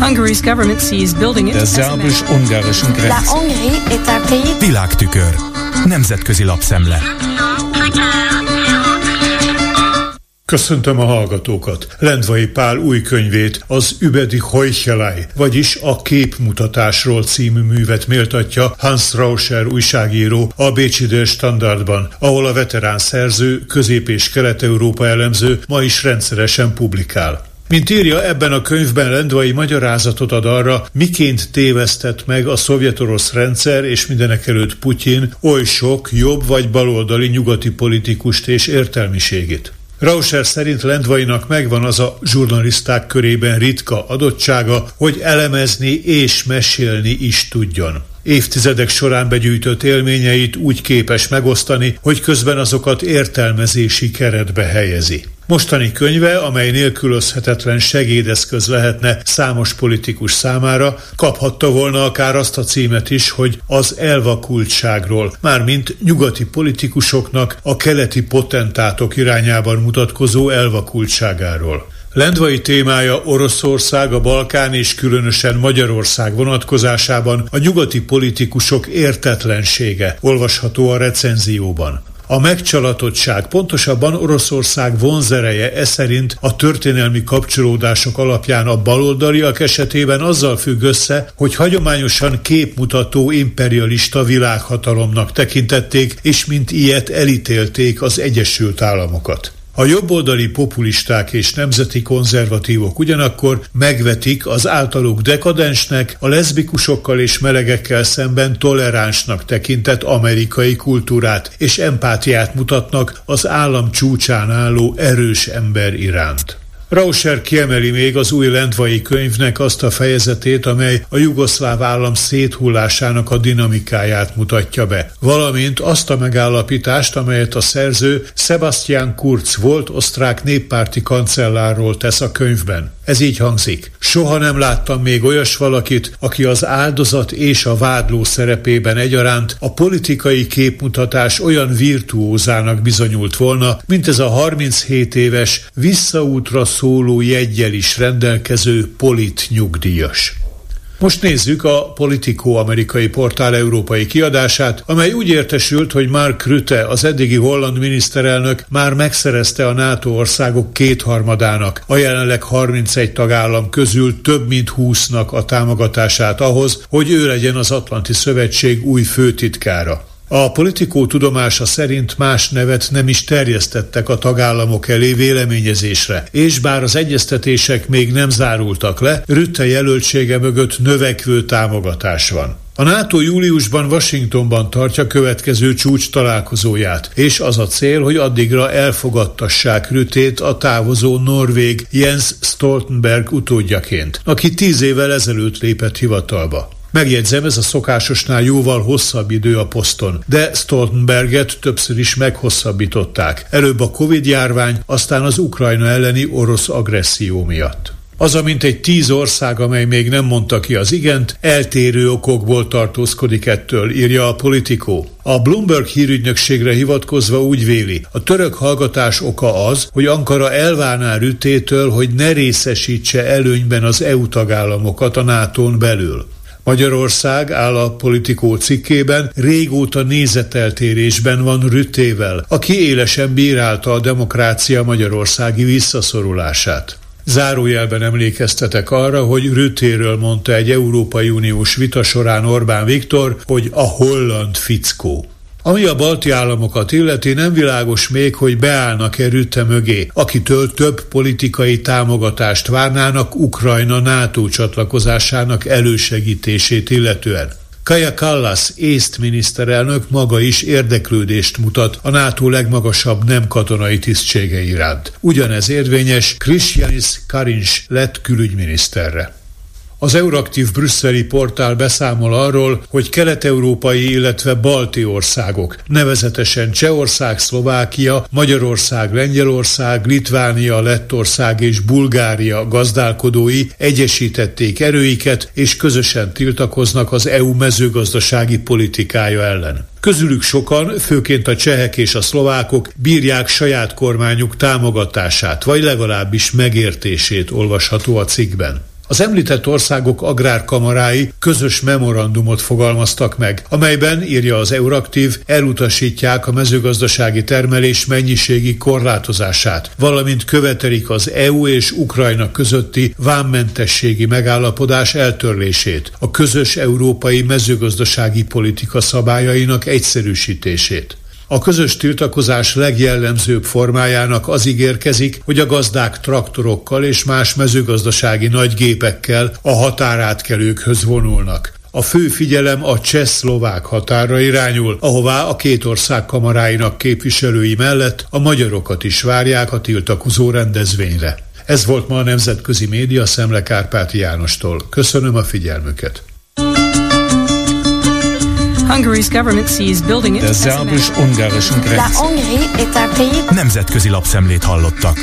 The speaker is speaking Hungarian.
Hungary's government sees building Der szerbus-ungarischen La Grenze. Hongrie est un pays Világtükör. Nemzetközi lapszemle. Köszöntöm a hallgatókat! Lendvai Pál új könyvét, az Übedi Heuchelei, vagyis a képmutatásról című művet méltatja Hans Rauscher újságíró a Bécsi Der Standardban, ahol a veterán szerző, közép- és kelet-európa elemző ma is rendszeresen publikál. Mint írja, ebben a könyvben Lendvai magyarázatot ad arra, miként tévesztett meg a szovjetorosz rendszer és mindenek előtt Putyin oly sok jobb vagy baloldali nyugati politikust és értelmiségét. Rauscher szerint Lendvainak megvan az a zsurnaliszták körében ritka adottsága, hogy elemezni és mesélni is tudjon. Évtizedek során begyűjtött élményeit úgy képes megosztani, hogy közben azokat értelmezési keretbe helyezi. Mostani könyve, amely nélkülözhetetlen segédeszköz lehetne számos politikus számára, kaphatta volna akár azt a címet is, hogy az elvakultságról, mármint nyugati politikusoknak a keleti potentátok irányában mutatkozó elvakultságáról. Lendvai témája Oroszország, a Balkán és különösen Magyarország vonatkozásában a nyugati politikusok értetlensége, olvasható a recenzióban. A megcsalatottság, pontosabban Oroszország vonzereje e szerint a történelmi kapcsolódások alapján a baloldaliak esetében azzal függ össze, hogy hagyományosan képmutató imperialista világhatalomnak tekintették, és mint ilyet elítélték az Egyesült Államokat. A jobboldali populisták és nemzeti konzervatívok ugyanakkor megvetik az általuk dekadensnek, a leszbikusokkal és melegekkel szemben toleránsnak tekintett amerikai kultúrát, és empátiát mutatnak az állam csúcsán álló erős ember iránt. Rauscher kiemeli még az új lendvai könyvnek azt a fejezetét, amely a jugoszláv állam széthullásának a dinamikáját mutatja be, valamint azt a megállapítást, amelyet a szerző Sebastian Kurz volt osztrák néppárti kancellárról tesz a könyvben. Ez így hangzik. Soha nem láttam még olyas valakit, aki az áldozat és a vádló szerepében egyaránt a politikai képmutatás olyan virtuózának bizonyult volna, mint ez a 37 éves, visszaútra szóló jeggyel is rendelkező polit nyugdíjas. Most nézzük a Politico amerikai portál európai kiadását, amely úgy értesült, hogy Mark Rutte, az eddigi holland miniszterelnök már megszerezte a NATO országok kétharmadának, a jelenleg 31 tagállam közül több mint 20-nak a támogatását ahhoz, hogy ő legyen az Atlanti Szövetség új főtitkára. A politikó tudomása szerint más nevet nem is terjesztettek a tagállamok elé véleményezésre, és bár az egyeztetések még nem zárultak le, Rütte jelöltsége mögött növekvő támogatás van. A NATO júliusban Washingtonban tartja következő csúcs találkozóját, és az a cél, hogy addigra elfogadtassák Rütét a távozó norvég Jens Stoltenberg utódjaként, aki tíz évvel ezelőtt lépett hivatalba. Megjegyzem, ez a szokásosnál jóval hosszabb idő a poszton, de Stoltenberget többször is meghosszabbították. Előbb a Covid-járvány, aztán az Ukrajna elleni orosz agresszió miatt. Az a mintegy tíz ország, amely még nem mondta ki az igent, eltérő okokból tartózkodik ettől, írja a Politico. A Bloomberg hírügynökségre hivatkozva úgy véli, a török hallgatás oka az, hogy Ankara elvárná Rütétől, hogy ne részesítse előnyben az EU tagállamokat a NATO-n belül. Magyarország áll a politikó cikkében régóta nézeteltérésben van Rüttével, aki élesen bírálta a demokrácia magyarországi visszaszorulását. Zárójelben emlékeztetek arra, hogy Rüttéről mondta egy Európai Uniós vita során Orbán Viktor, hogy a holland fickó. Ami a balti államokat illeti, nem világos még, hogy beállnak-e Rütte mögé, akitől több politikai támogatást várnának Ukrajna NATO csatlakozásának elősegítését illetően. Kaja Kallas, észt miniszterelnök maga is érdeklődést mutat a NATO legmagasabb nem katonai tisztsége iránt. Ugyanez érvényes Krisjanis Karins lett külügyminiszterre. Az Euraktív brüsszeli portál beszámol arról, hogy kelet-európai, illetve balti országok, nevezetesen Csehország, Szlovákia, Magyarország, Lengyelország, Litvánia, Lettország és Bulgária gazdálkodói egyesítették erőiket és közösen tiltakoznak az EU mezőgazdasági politikája ellen. Közülük sokan, főként a csehek és a szlovákok bírják saját kormányuk támogatását, vagy legalábbis megértését olvasható a cikkben. Az említett országok agrárkamarái közös memorandumot fogalmaztak meg, amelyben, írja az Euraktív, elutasítják a mezőgazdasági termelés mennyiségi korlátozását, valamint követelik az EU és Ukrajna közötti vámmentességi megállapodás eltörlését, a közös európai mezőgazdasági politika szabályainak egyszerűsítését. A közös tiltakozás legjellemzőbb formájának az ígérkezik, hogy a gazdák traktorokkal és más mezőgazdasági nagygépekkel a határátkelőkhöz vonulnak. A fő figyelem a cseh-szlovák határa irányul, ahová a két ország kamaráinak képviselői mellett a magyarokat is várják a tiltakozó rendezvényre. Ez volt ma a Nemzetközi Média Szemle Kárpáti Jánostól. Köszönöm a figyelmüket! Hungary's government sees building it Der szerbus-ungarischen Grenze. Nemzetközi lapszemlét hallottak.